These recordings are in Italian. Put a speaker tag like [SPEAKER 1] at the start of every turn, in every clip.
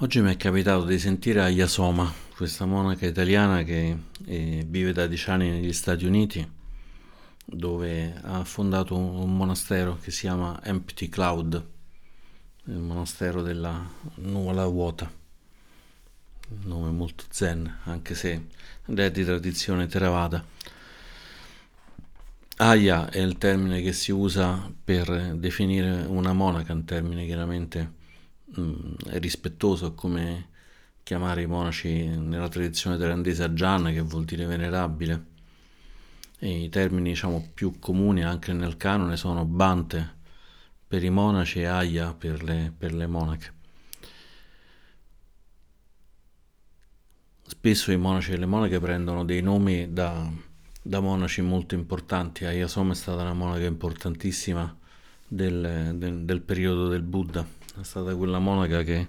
[SPEAKER 1] Oggi mi è capitato di sentire Ayasoma, questa monaca italiana che eh, vive da dieci anni negli Stati Uniti, dove ha fondato un monastero che si chiama Empty Cloud, il monastero della nuvola vuota. Un nome molto zen, anche se è di tradizione Theravada. Aya è il termine che si usa per definire una monaca, un termine chiaramente Mm, è rispettoso come chiamare i monaci nella tradizione thailandese Ajahn, che vuol dire venerabile. E I termini diciamo, più comuni anche nel canone sono Bante per i monaci e Aya per le, per le monache. Spesso i monaci e le monache prendono dei nomi da, da monaci molto importanti. Ayasoma è stata una monaca importantissima del, del, del periodo del Buddha è stata quella monaca che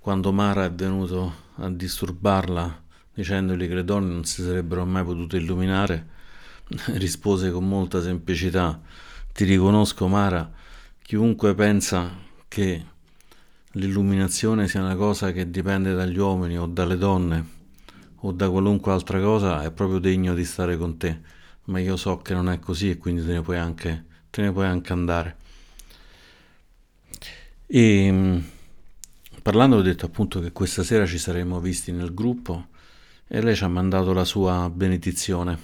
[SPEAKER 1] quando Mara è venuto a disturbarla dicendogli che le donne non si sarebbero mai potute illuminare, rispose con molta semplicità, ti riconosco Mara, chiunque pensa che l'illuminazione sia una cosa che dipende dagli uomini o dalle donne o da qualunque altra cosa è proprio degno di stare con te, ma io so che non è così e quindi te ne puoi anche, te ne puoi anche andare. E mm, parlando ho detto appunto che questa sera ci saremmo visti nel gruppo e lei ci ha mandato la sua benedizione.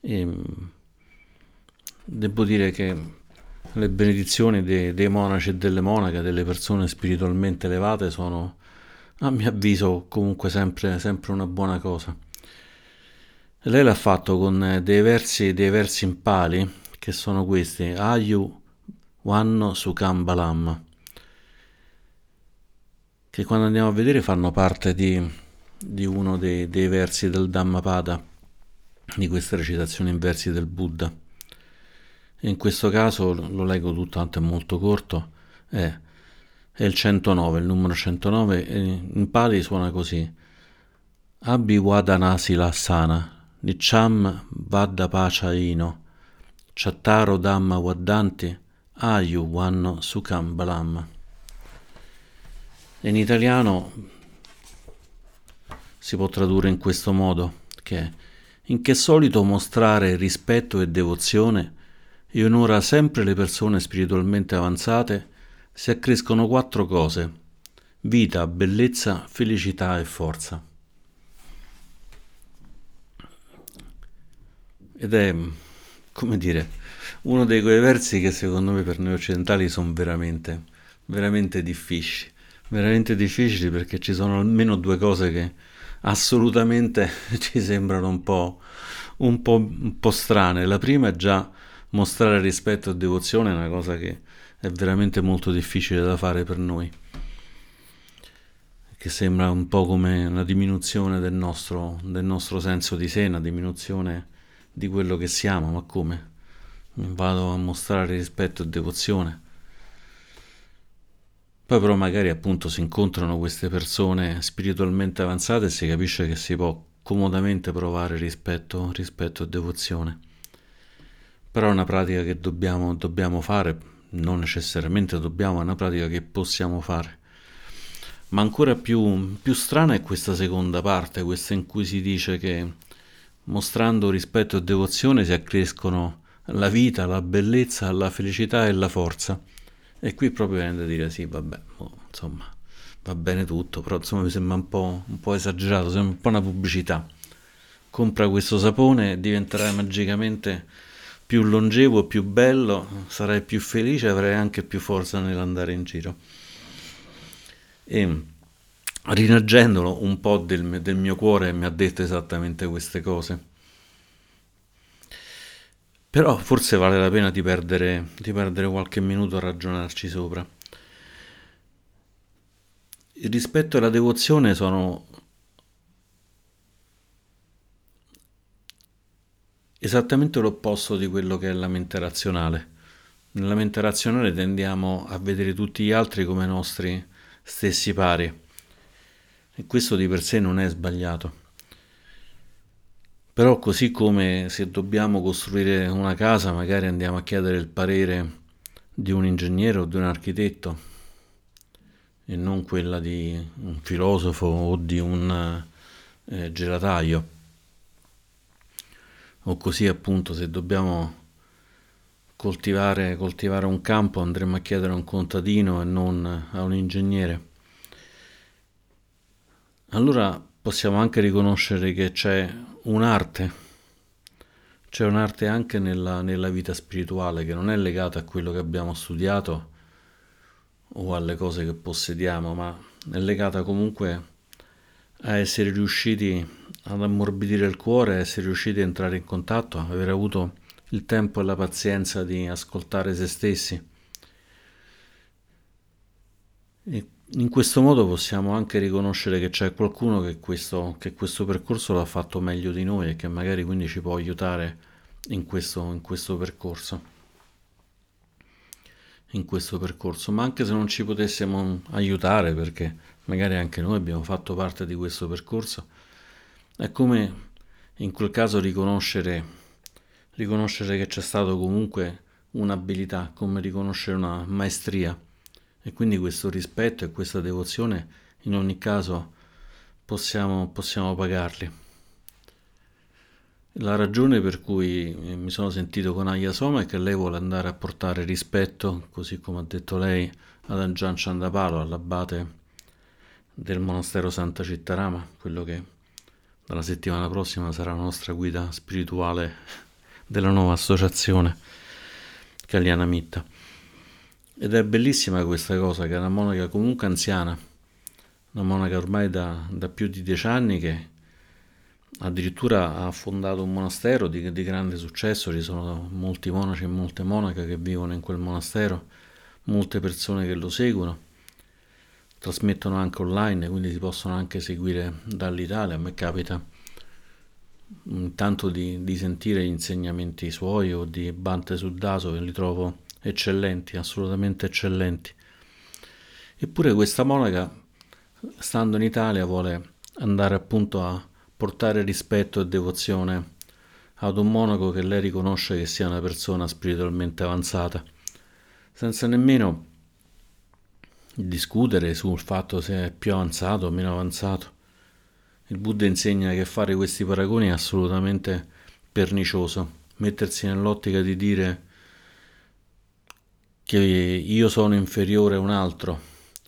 [SPEAKER 1] E mm, devo dire che le benedizioni dei, dei monaci e delle monache, delle persone spiritualmente elevate, sono a mio avviso comunque sempre, sempre una buona cosa. Lei l'ha fatto con dei versi, dei versi in pali che sono questi: Ayu Wanno Sukambalam, che quando andiamo a vedere fanno parte di, di uno dei, dei, versi del Dhammapada, di queste recitazioni in versi del Buddha. In questo caso lo leggo tutto, tanto è molto corto, è, è il 109, il numero 109, in Pali suona così. Abhi Wadanasi Lassana, Nicham Vadda Pacha Ino, Chattaro Dhamma Vaddanti, Ayu Wanno Sukam Balam. In italiano si può tradurre in questo modo, che in che solito mostrare rispetto e devozione e onora sempre le persone spiritualmente avanzate, si accrescono quattro cose, vita, bellezza, felicità e forza. Ed è, come dire, uno dei quei versi che secondo me per noi occidentali sono veramente, veramente difficili, veramente difficili perché ci sono almeno due cose che assolutamente ci sembrano un po', un po', un po strane. La prima è già mostrare rispetto e devozione, una cosa che è veramente molto difficile da fare per noi che sembra un po' come una diminuzione del nostro, del nostro senso di sé, una diminuzione di quello che siamo, ma come? Vado a mostrare rispetto e devozione. Poi però magari appunto si incontrano queste persone spiritualmente avanzate e si capisce che si può comodamente provare rispetto, rispetto e devozione. Però è una pratica che dobbiamo, dobbiamo fare, non necessariamente dobbiamo, è una pratica che possiamo fare. Ma ancora più, più strana è questa seconda parte, questa in cui si dice che mostrando rispetto e devozione si accrescono la vita, la bellezza, la felicità e la forza. E qui proprio viene da dire sì, vabbè, oh, insomma, va bene tutto, però insomma mi sembra un po', un po' esagerato, sembra un po' una pubblicità. Compra questo sapone e diventerai magicamente più longevo, più bello, sarai più felice, avrai anche più forza nell'andare in giro. E rinaggendolo un po' del, del mio cuore mi ha detto esattamente queste cose però forse vale la pena di perdere, di perdere qualche minuto a ragionarci sopra. Il rispetto e la devozione sono esattamente l'opposto di quello che è la mente razionale. Nella mente razionale tendiamo a vedere tutti gli altri come nostri stessi pari e questo di per sé non è sbagliato. Però così come se dobbiamo costruire una casa, magari andiamo a chiedere il parere di un ingegnere o di un architetto. e non quella di un filosofo o di un eh, gelataio. O così appunto se dobbiamo coltivare, coltivare un campo andremo a chiedere a un contadino e non a un ingegnere. Allora possiamo anche riconoscere che c'è un'arte, c'è un'arte anche nella, nella vita spirituale che non è legata a quello che abbiamo studiato o alle cose che possediamo, ma è legata comunque a essere riusciti ad ammorbidire il cuore, a essere riusciti a entrare in contatto, aver avuto il tempo e la pazienza di ascoltare se stessi. E in questo modo possiamo anche riconoscere che c'è qualcuno che questo, che questo percorso l'ha fatto meglio di noi e che magari quindi ci può aiutare in questo, in questo percorso. In questo percorso, ma anche se non ci potessimo aiutare, perché magari anche noi abbiamo fatto parte di questo percorso, è come in quel caso riconoscere riconoscere che c'è stato comunque un'abilità, come riconoscere una maestria e quindi questo rispetto e questa devozione in ogni caso possiamo, possiamo pagarli. La ragione per cui mi sono sentito con Aya Soma è che lei vuole andare a portare rispetto, così come ha detto lei, ad Anjan Chandapalo, all'abate del monastero Santa Cittarama, quello che dalla settimana prossima sarà la nostra guida spirituale della nuova associazione Cagliana Mitta. Ed è bellissima questa cosa, che è una monaca comunque anziana, una monaca ormai da, da più di dieci anni che addirittura ha fondato un monastero di, di, grande successo, ci sono molti monaci e molte monache che vivono in quel monastero, molte persone che lo seguono, trasmettono anche online, quindi si possono anche seguire dall'Italia, a me capita tanto di, di, sentire gli insegnamenti suoi o di Bante Suddaso che li trovo eccellenti, assolutamente eccellenti. Eppure questa monaca, stando in Italia, vuole andare appunto a portare rispetto e devozione ad un monaco che lei riconosce che sia una persona spiritualmente avanzata, senza nemmeno discutere sul fatto se è più avanzato o meno avanzato. Il Buddha insegna che fare questi paragoni è assolutamente pernicioso, mettersi nell'ottica di dire che io sono inferiore a un altro,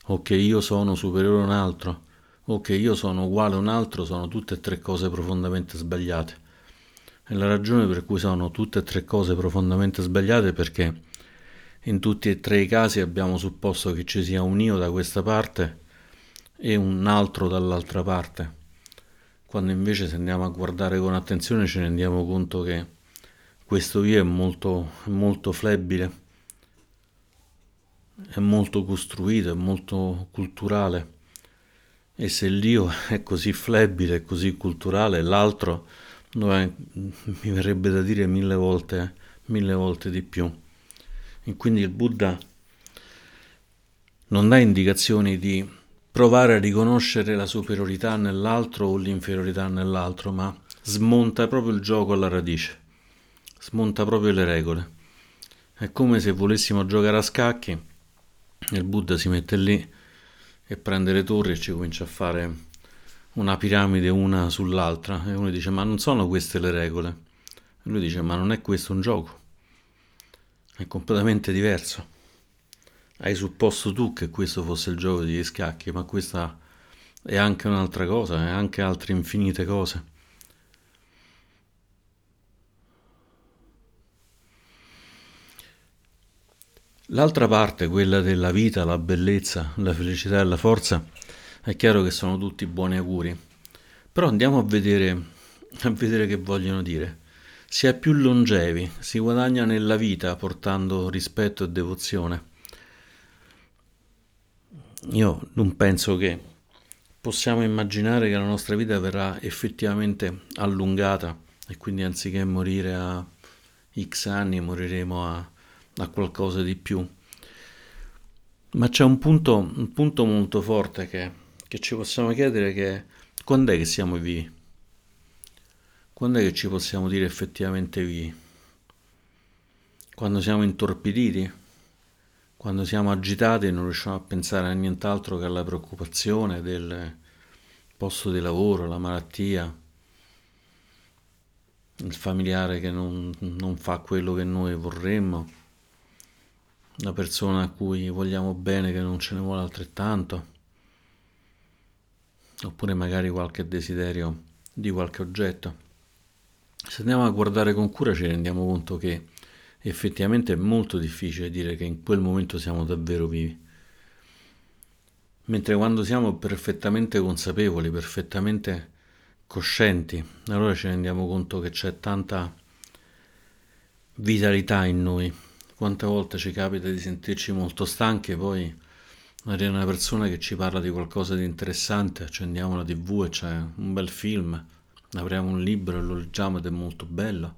[SPEAKER 1] o che io sono superiore a un altro, o che io sono uguale a un altro, sono tutte e tre cose profondamente sbagliate. E la ragione per cui sono tutte e tre cose profondamente sbagliate è perché in tutti e tre i casi abbiamo supposto che ci sia un io da questa parte e un altro dall'altra parte quando invece se andiamo a guardare con attenzione ci rendiamo conto che questo io è molto, molto flebile, è molto costruito, è molto culturale. E se l'io è così flebile, così culturale, l'altro è, mi verrebbe da dire mille volte, mille volte di più. E quindi il Buddha non dà indicazioni di provare a riconoscere la superiorità nell'altro o l'inferiorità nell'altro, ma smonta proprio il gioco alla radice, smonta proprio le regole. È come se volessimo giocare a scacchi, il Buddha si mette lì e prende le torri e ci comincia a fare una piramide una sull'altra e uno dice ma non sono queste le regole. E lui dice ma non è questo un gioco, è completamente diverso. Hai supposto tu che questo fosse il gioco degli scacchi, ma questa è anche un'altra cosa, è anche altre infinite cose. L'altra parte, quella della vita, la bellezza, la felicità e la forza, è chiaro che sono tutti buoni auguri. Però andiamo a vedere, a vedere che vogliono dire. Si è più longevi, si guadagna nella vita portando rispetto e devozione io non penso che possiamo immaginare che la nostra vita verrà effettivamente allungata e quindi anziché morire a x anni moriremo a, a qualcosa di più. Ma c'è un punto, un punto molto forte che, che ci possiamo chiedere che quando è che siamo vivi? Quando è che ci possiamo dire effettivamente vivi? Quando siamo intorpiditi? quando siamo agitati non riusciamo a pensare a nient'altro che alla preoccupazione del posto di lavoro, la malattia, il familiare che non, non fa quello che noi vorremmo, la persona a cui vogliamo bene che non ce ne vuole altrettanto, oppure magari qualche desiderio di qualche oggetto. Se andiamo a guardare con cura ci rendiamo conto che effettivamente è molto difficile dire che in quel momento siamo davvero vivi. Mentre quando siamo perfettamente consapevoli, perfettamente coscienti, allora ci rendiamo conto che c'è tanta vitalità in noi. Quante volte ci capita di sentirci molto stanchi e poi arriva una persona che ci parla di qualcosa di interessante, accendiamo la tv e c'è un bel film, apriamo un libro e lo leggiamo ed è molto bello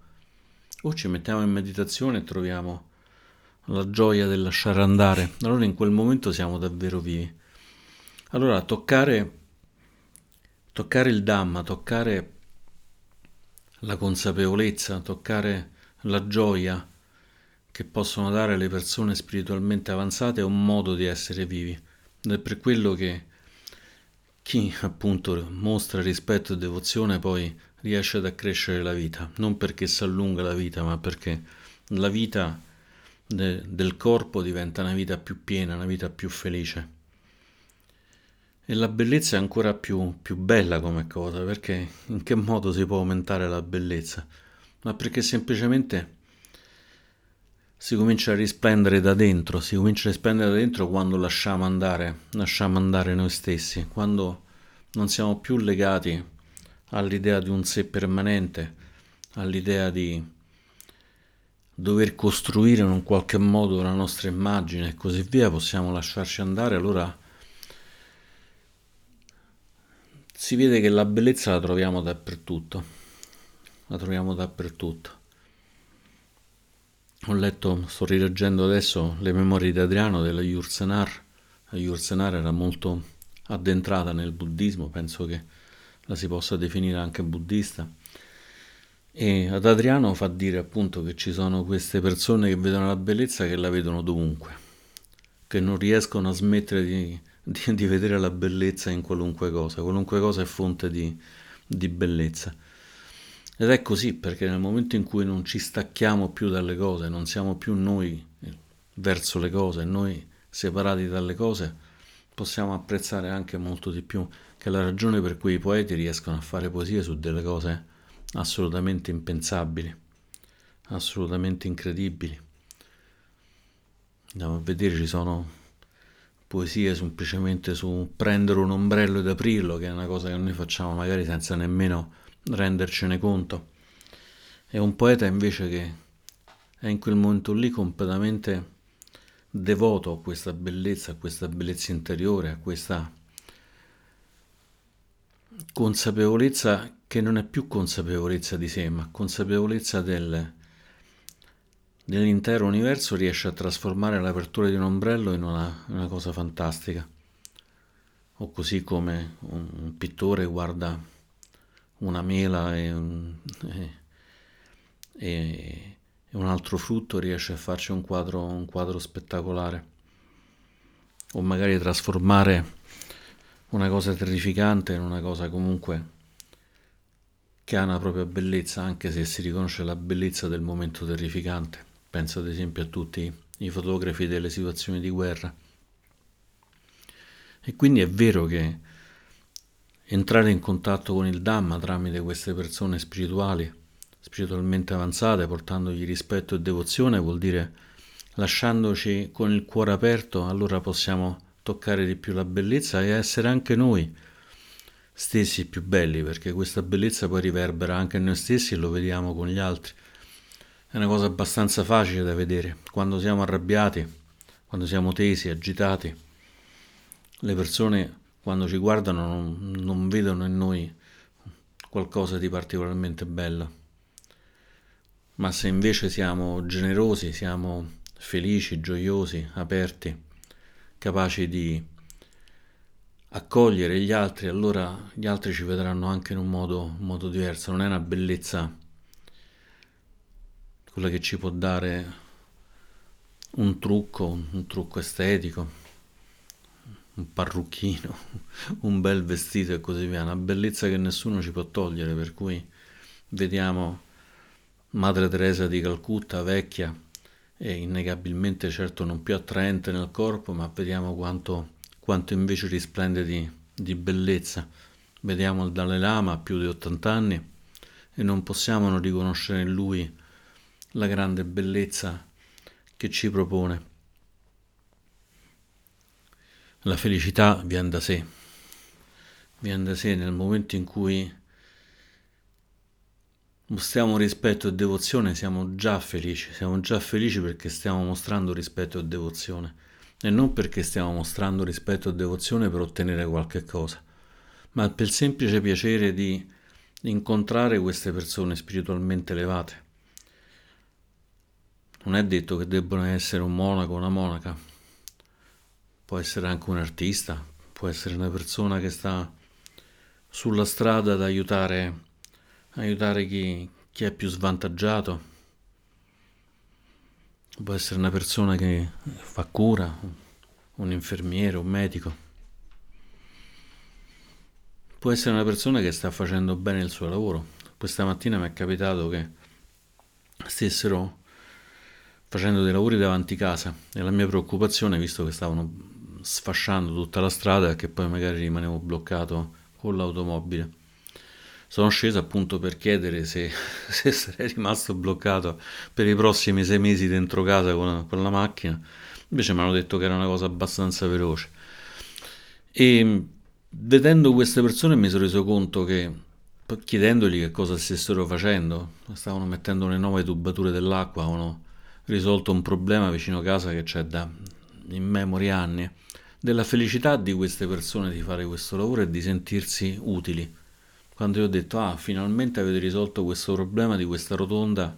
[SPEAKER 1] o ci mettiamo in meditazione e troviamo la gioia del lasciare andare, allora in quel momento siamo davvero vivi. Allora toccare, toccare il Dhamma, toccare la consapevolezza, toccare la gioia che possono dare le persone spiritualmente avanzate un modo di essere vivi. Ed è per quello che chi appunto mostra rispetto e devozione poi riesce ad accrescere la vita, non perché si allunga la vita, ma perché la vita de- del corpo diventa una vita più piena, una vita più felice. E la bellezza è ancora più, più bella come cosa, perché in che modo si può aumentare la bellezza? Ma perché semplicemente si comincia a risplendere da dentro, si comincia a risplendere da dentro quando lasciamo andare, lasciamo andare noi stessi, quando non siamo più legati all'idea di un sé permanente, all'idea di dover costruire in un qualche modo la nostra immagine e così via, possiamo lasciarci andare, allora si vede che la bellezza la troviamo dappertutto, la troviamo dappertutto. Ho letto, sto rileggendo adesso le memorie di Adriano della Yursenar. La Yursenar era molto addentrata nel buddismo, penso che la si possa definire anche buddista. E ad Adriano fa dire appunto che ci sono queste persone che vedono la bellezza che la vedono dovunque, che non riescono a smettere di, di, di vedere la bellezza in qualunque cosa, qualunque cosa è fonte di, di bellezza. Ed è così perché nel momento in cui non ci stacchiamo più dalle cose, non siamo più noi verso le cose, noi separati dalle cose, possiamo apprezzare anche molto di più che la ragione per cui i poeti riescono a fare poesie su delle cose assolutamente impensabili, assolutamente incredibili. Andiamo a vedere, ci sono poesie semplicemente su prendere un ombrello ed aprirlo, che è una cosa che noi facciamo magari senza nemmeno rendercene conto. E un poeta invece che è in quel momento lì completamente devoto a questa bellezza, a questa bellezza interiore, a questa consapevolezza che non è più consapevolezza di sé, ma consapevolezza del, dell'intero universo riesce a trasformare l'apertura di un ombrello in una, una cosa fantastica. O così come un, un pittore guarda una mela e un, e, e, un, altro frutto riesce a farci un quadro, un quadro spettacolare. O magari trasformare una cosa terrificante in una cosa comunque che ha una propria bellezza, anche se si riconosce la bellezza del momento terrificante. Penso ad esempio a tutti i fotografi delle situazioni di guerra. E quindi è vero che entrare in contatto con il Dhamma tramite queste persone spirituali, spiritualmente avanzate, portandogli rispetto e devozione, vuol dire lasciandoci con il cuore aperto, allora possiamo toccare di più la bellezza e essere anche noi stessi più belli, perché questa bellezza poi riverbera anche noi stessi e lo vediamo con gli altri. È una cosa abbastanza facile da vedere. Quando siamo arrabbiati, quando siamo tesi, agitati, le persone quando ci guardano non, non vedono in noi qualcosa di particolarmente bello. Ma se invece siamo generosi, siamo felici, gioiosi, aperti, capaci di accogliere gli altri, allora gli altri ci vedranno anche in un modo, un modo diverso. Non è una bellezza quella che ci può dare un trucco, un trucco estetico, un parrucchino, un bel vestito e così via, una bellezza che nessuno ci può togliere, per cui vediamo Madre Teresa di Calcutta vecchia e innegabilmente certo non più attraente nel corpo, ma vediamo quanto, quanto invece risplende di, di bellezza. Vediamo il Dalai Lama più di 80 anni e non possiamo non riconoscere in lui la grande bellezza che ci propone. La felicità viene da sé, viene da sé nel momento in cui mostriamo rispetto e devozione, siamo già felici, siamo già felici perché stiamo mostrando rispetto e devozione e non perché stiamo mostrando rispetto e devozione per ottenere qualche cosa, ma per il semplice piacere di incontrare queste persone spiritualmente elevate. Non è detto che debbano essere un monaco o una monaca, può essere anche un artista, può essere una persona che sta sulla strada ad aiutare, aiutare chi, chi è più svantaggiato, può essere una persona che fa cura, un infermiere, un medico, può essere una persona che sta facendo bene il suo lavoro. Questa mattina mi è capitato che stessero facendo dei lavori davanti casa e la mia preoccupazione, visto che stavano sfasciando tutta la strada che poi magari rimanevo bloccato con l'automobile. Sono sceso appunto per chiedere se, se sarei rimasto bloccato per i prossimi sei mesi dentro casa con, con la macchina. Invece mi hanno detto che era una cosa abbastanza veloce. E vedendo queste persone mi sono reso conto che chiedendogli che cosa stessero facendo, stavano mettendo le nuove tubature dell'acqua, avevano risolto un problema vicino a casa che c'è da in memoria anni della felicità di queste persone di fare questo lavoro e di sentirsi utili. Quando io ho detto, ah, finalmente avete risolto questo problema di questa rotonda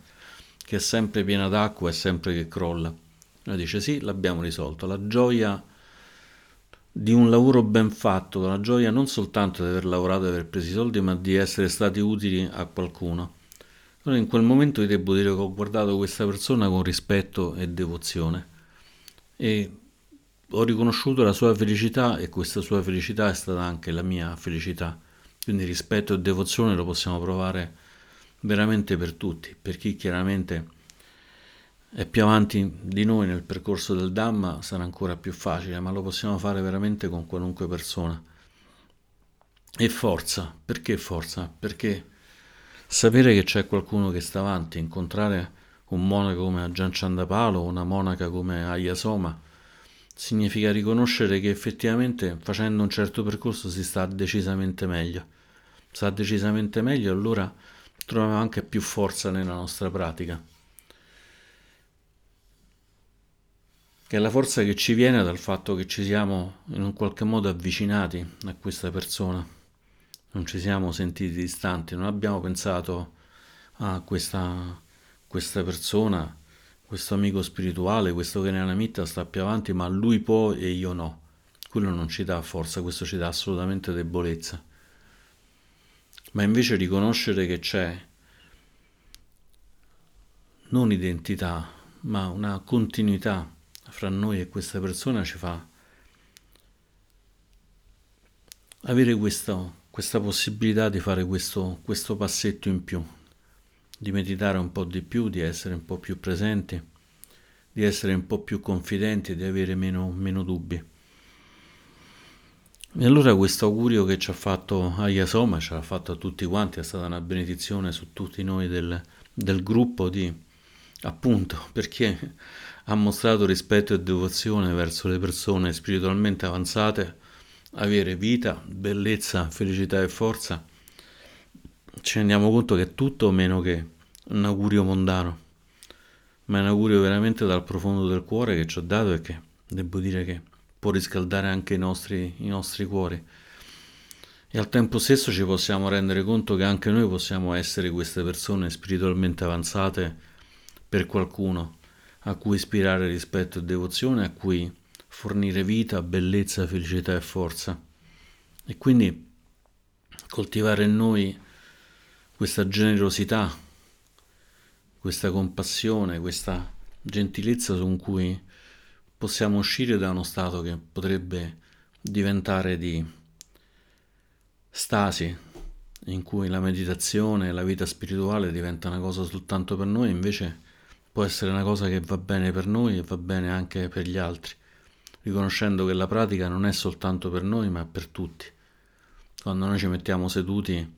[SPEAKER 1] che è sempre piena d'acqua e sempre che crolla. Lui dice, sì, l'abbiamo risolto. La gioia di un lavoro ben fatto, la gioia non soltanto di aver lavorato e aver preso i soldi, ma di essere stati utili a qualcuno. Allora in quel momento io devo dire che ho guardato questa persona con rispetto e devozione e ho riconosciuto la sua felicità e questa sua felicità è stata anche la mia felicità. Quindi rispetto e devozione lo possiamo provare veramente per tutti, per chi chiaramente è più avanti di noi nel percorso del Dhamma sarà ancora più facile, ma lo possiamo fare veramente con qualunque persona. E forza, perché forza? Perché sapere che c'è qualcuno che sta avanti, incontrare un monaco come Ajahn Chandapalo una monaca come Ayasoma, significa riconoscere che effettivamente facendo un certo percorso si sta decisamente meglio. Sta decisamente meglio, allora troviamo anche più forza nella nostra pratica. Che è la forza che ci viene dal fatto che ci siamo in un qualche modo avvicinati a questa persona. Non ci siamo sentiti distanti, non abbiamo pensato a questa, questa persona questo amico spirituale, questo Kenanamitta sta più avanti, ma lui può e io no. Quello non ci dà forza, questo ci dà assolutamente debolezza. Ma invece riconoscere che c'è non identità, ma una continuità fra noi e questa persona ci fa avere questo, questa possibilità di fare questo, questo passetto in più di meditare un po' di più, di essere un po' più presenti, di essere un po' più confidenti di avere meno, meno dubbi. E allora questo augurio che ci ha fatto Ayasoma, ci ha fatto a tutti quanti, è stata una benedizione su tutti noi del, del gruppo di, appunto, perché ha mostrato rispetto e devozione verso le persone spiritualmente avanzate, avere vita, bellezza, felicità e forza ci rendiamo conto che è tutto meno che un augurio mondano, ma è un augurio veramente dal profondo del cuore che ci ha dato e che devo dire che può riscaldare anche i nostri, i nostri cuori. E al tempo stesso ci possiamo rendere conto che anche noi possiamo essere queste persone spiritualmente avanzate per qualcuno a cui ispirare rispetto e devozione, a cui fornire vita, bellezza, felicità e forza. E quindi coltivare in noi questa generosità, questa compassione, questa gentilezza con cui possiamo uscire da uno stato che potrebbe diventare di stasi, in cui la meditazione e la vita spirituale diventa una cosa soltanto per noi, invece può essere una cosa che va bene per noi e va bene anche per gli altri, riconoscendo che la pratica non è soltanto per noi, ma per tutti. Quando noi ci mettiamo seduti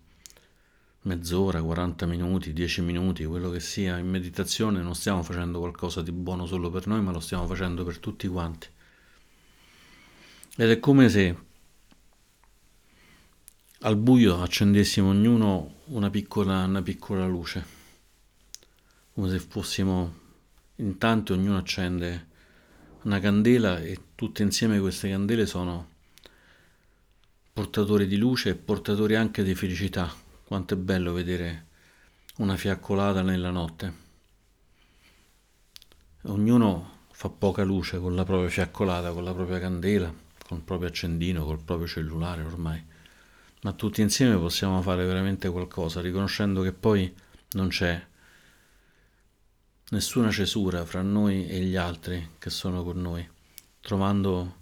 [SPEAKER 1] mezz'ora, 40 minuti, 10 minuti, quello che sia, in meditazione non stiamo facendo qualcosa di buono solo per noi, ma lo stiamo facendo per tutti quanti. Ed è come se al buio accendessimo ognuno una piccola, una piccola luce, come se fossimo intanto ognuno accende una candela e tutte insieme queste candele sono portatori di luce e portatori anche di felicità. Quanto è bello vedere una fiaccolata nella notte. Ognuno fa poca luce con la propria fiaccolata, con la propria candela, con il proprio accendino, col proprio cellulare ormai ma tutti insieme possiamo fare veramente qualcosa, riconoscendo che poi non c'è nessuna cesura fra noi e gli altri che sono con noi, trovando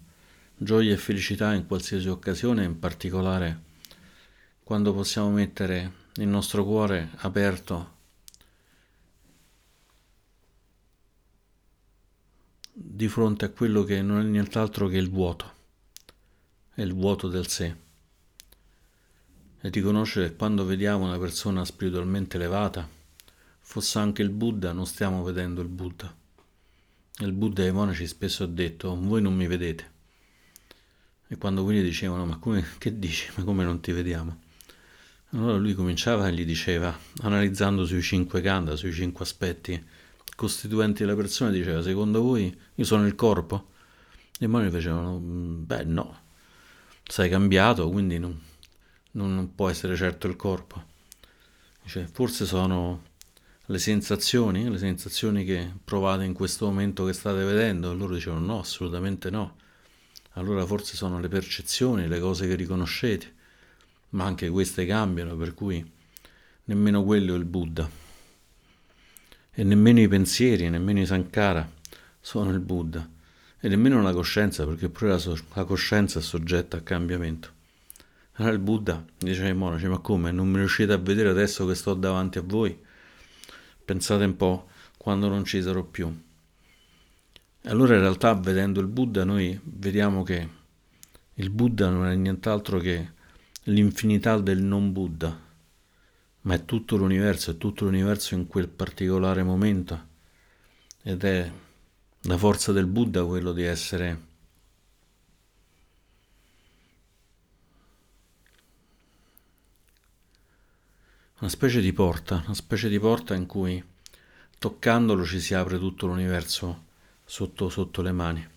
[SPEAKER 1] gioia e felicità in qualsiasi occasione, in particolare quando possiamo mettere il nostro cuore aperto di fronte a quello che non è nient'altro che il vuoto, è il vuoto del sé e riconoscere che quando vediamo una persona spiritualmente elevata, fosse anche il Buddha, non stiamo vedendo il Buddha. Il Buddha ai monaci spesso ha detto, voi non mi vedete. E quando quelli dicevano, ma come, che dici, ma come non ti vediamo? Allora lui cominciava e gli diceva, analizzando sui cinque kanda, sui cinque aspetti costituenti della persona, diceva, secondo voi io sono il corpo? E i monaci facevano, beh no, sei cambiato, quindi non, non può essere certo il corpo. Dice, forse sono le sensazioni, le sensazioni che provate in questo momento che state vedendo. E loro dicevano no, assolutamente no. Allora forse sono le percezioni, le cose che riconoscete, ma anche queste cambiano, per cui nemmeno quello è il Buddha. E nemmeno i pensieri, nemmeno i sankara sono il Buddha. E nemmeno la coscienza, perché pure la, so- la coscienza è soggetta a cambiamento. Allora il Buddha dice ai monaci, ma come, non mi riuscite a vedere adesso che sto davanti a voi? Pensate un po' quando non ci sarò più. E allora in realtà vedendo il Buddha noi vediamo che il Buddha non è nient'altro che l'infinità del non Buddha, ma è tutto l'universo, è tutto l'universo in quel particolare momento. Ed è la forza del Buddha quello di essere una specie di porta, una specie di porta in cui toccandolo ci si apre tutto l'universo sotto, sotto le mani.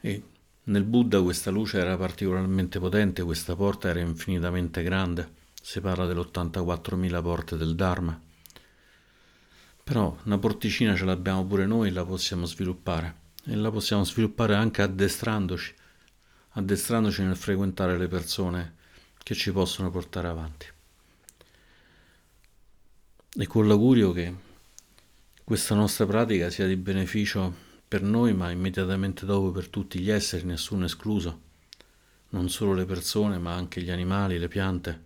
[SPEAKER 1] E nel Buddha questa luce era particolarmente potente, questa porta era infinitamente grande, si parla dell'84.000 porte del Dharma. Però una porticina ce l'abbiamo pure noi, la possiamo sviluppare. E la possiamo sviluppare anche addestrandoci, addestrandoci nel frequentare le persone che ci possono portare avanti. E con l'augurio che questa nostra pratica sia di beneficio per noi, ma immediatamente dopo per tutti gli esseri, nessuno escluso, non solo le persone, ma anche gli animali, le piante,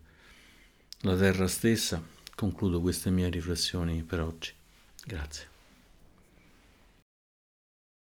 [SPEAKER 1] la terra stessa. Concludo queste mie riflessioni per oggi. Grazie.